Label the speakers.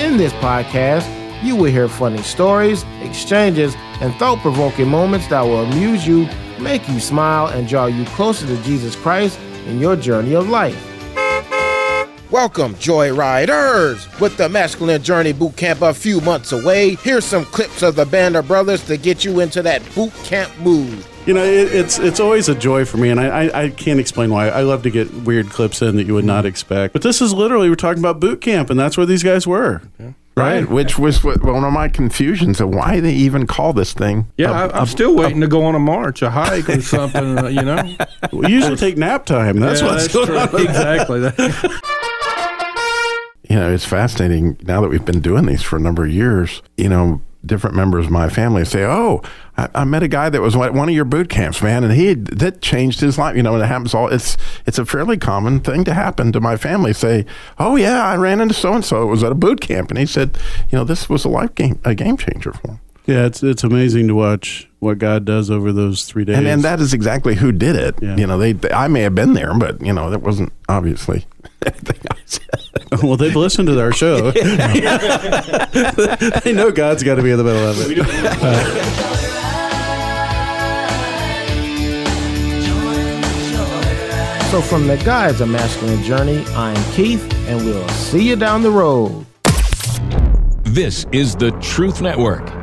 Speaker 1: In this podcast, you will hear funny stories, exchanges, and thought provoking moments that will amuse you, make you smile, and draw you closer to Jesus Christ in your journey of life. Welcome, Joyriders! With the Masculine Journey Boot Camp a few months away, here's some clips of the Band of Brothers to get you into that boot camp mood.
Speaker 2: You know, it, it's it's always a joy for me, and I, I, I can't explain why. I love to get weird clips in that you would not expect. But this is literally we're talking about boot camp, and that's where these guys were.
Speaker 3: Right, which was what, one of my confusions of why they even call this thing.
Speaker 4: Yeah,
Speaker 3: a-
Speaker 4: I, I'm still waiting to go on a march, a hike, or something. uh, You know,
Speaker 2: We usually take nap time. That's
Speaker 4: yeah,
Speaker 2: what's
Speaker 4: that's
Speaker 2: going
Speaker 4: true.
Speaker 2: on.
Speaker 4: exactly.
Speaker 3: you know, it's fascinating now that we've been doing these for a number of years. You know, different members of my family say, "Oh, I, I met a guy that was at one of your boot camps, man, and he that changed his life." You know, and it happens all. It's it's a fairly common thing to happen to my family. Say, "Oh yeah, I ran into so and so. It was at a boot camp, and he said, you know, this was a life game a game changer for him."
Speaker 2: Yeah, it's it's amazing to watch what God does over those three days.
Speaker 3: And and that is exactly who did it.
Speaker 2: Yeah.
Speaker 3: You know, they, they I may have been there, but you know, that wasn't obviously anything I said.
Speaker 2: well, they've listened to our show. they know God's got to be in the middle of it. Uh.
Speaker 1: So, from the guys of Masculine Journey, I'm Keith, and we'll see you down the road.
Speaker 5: This is the Truth Network.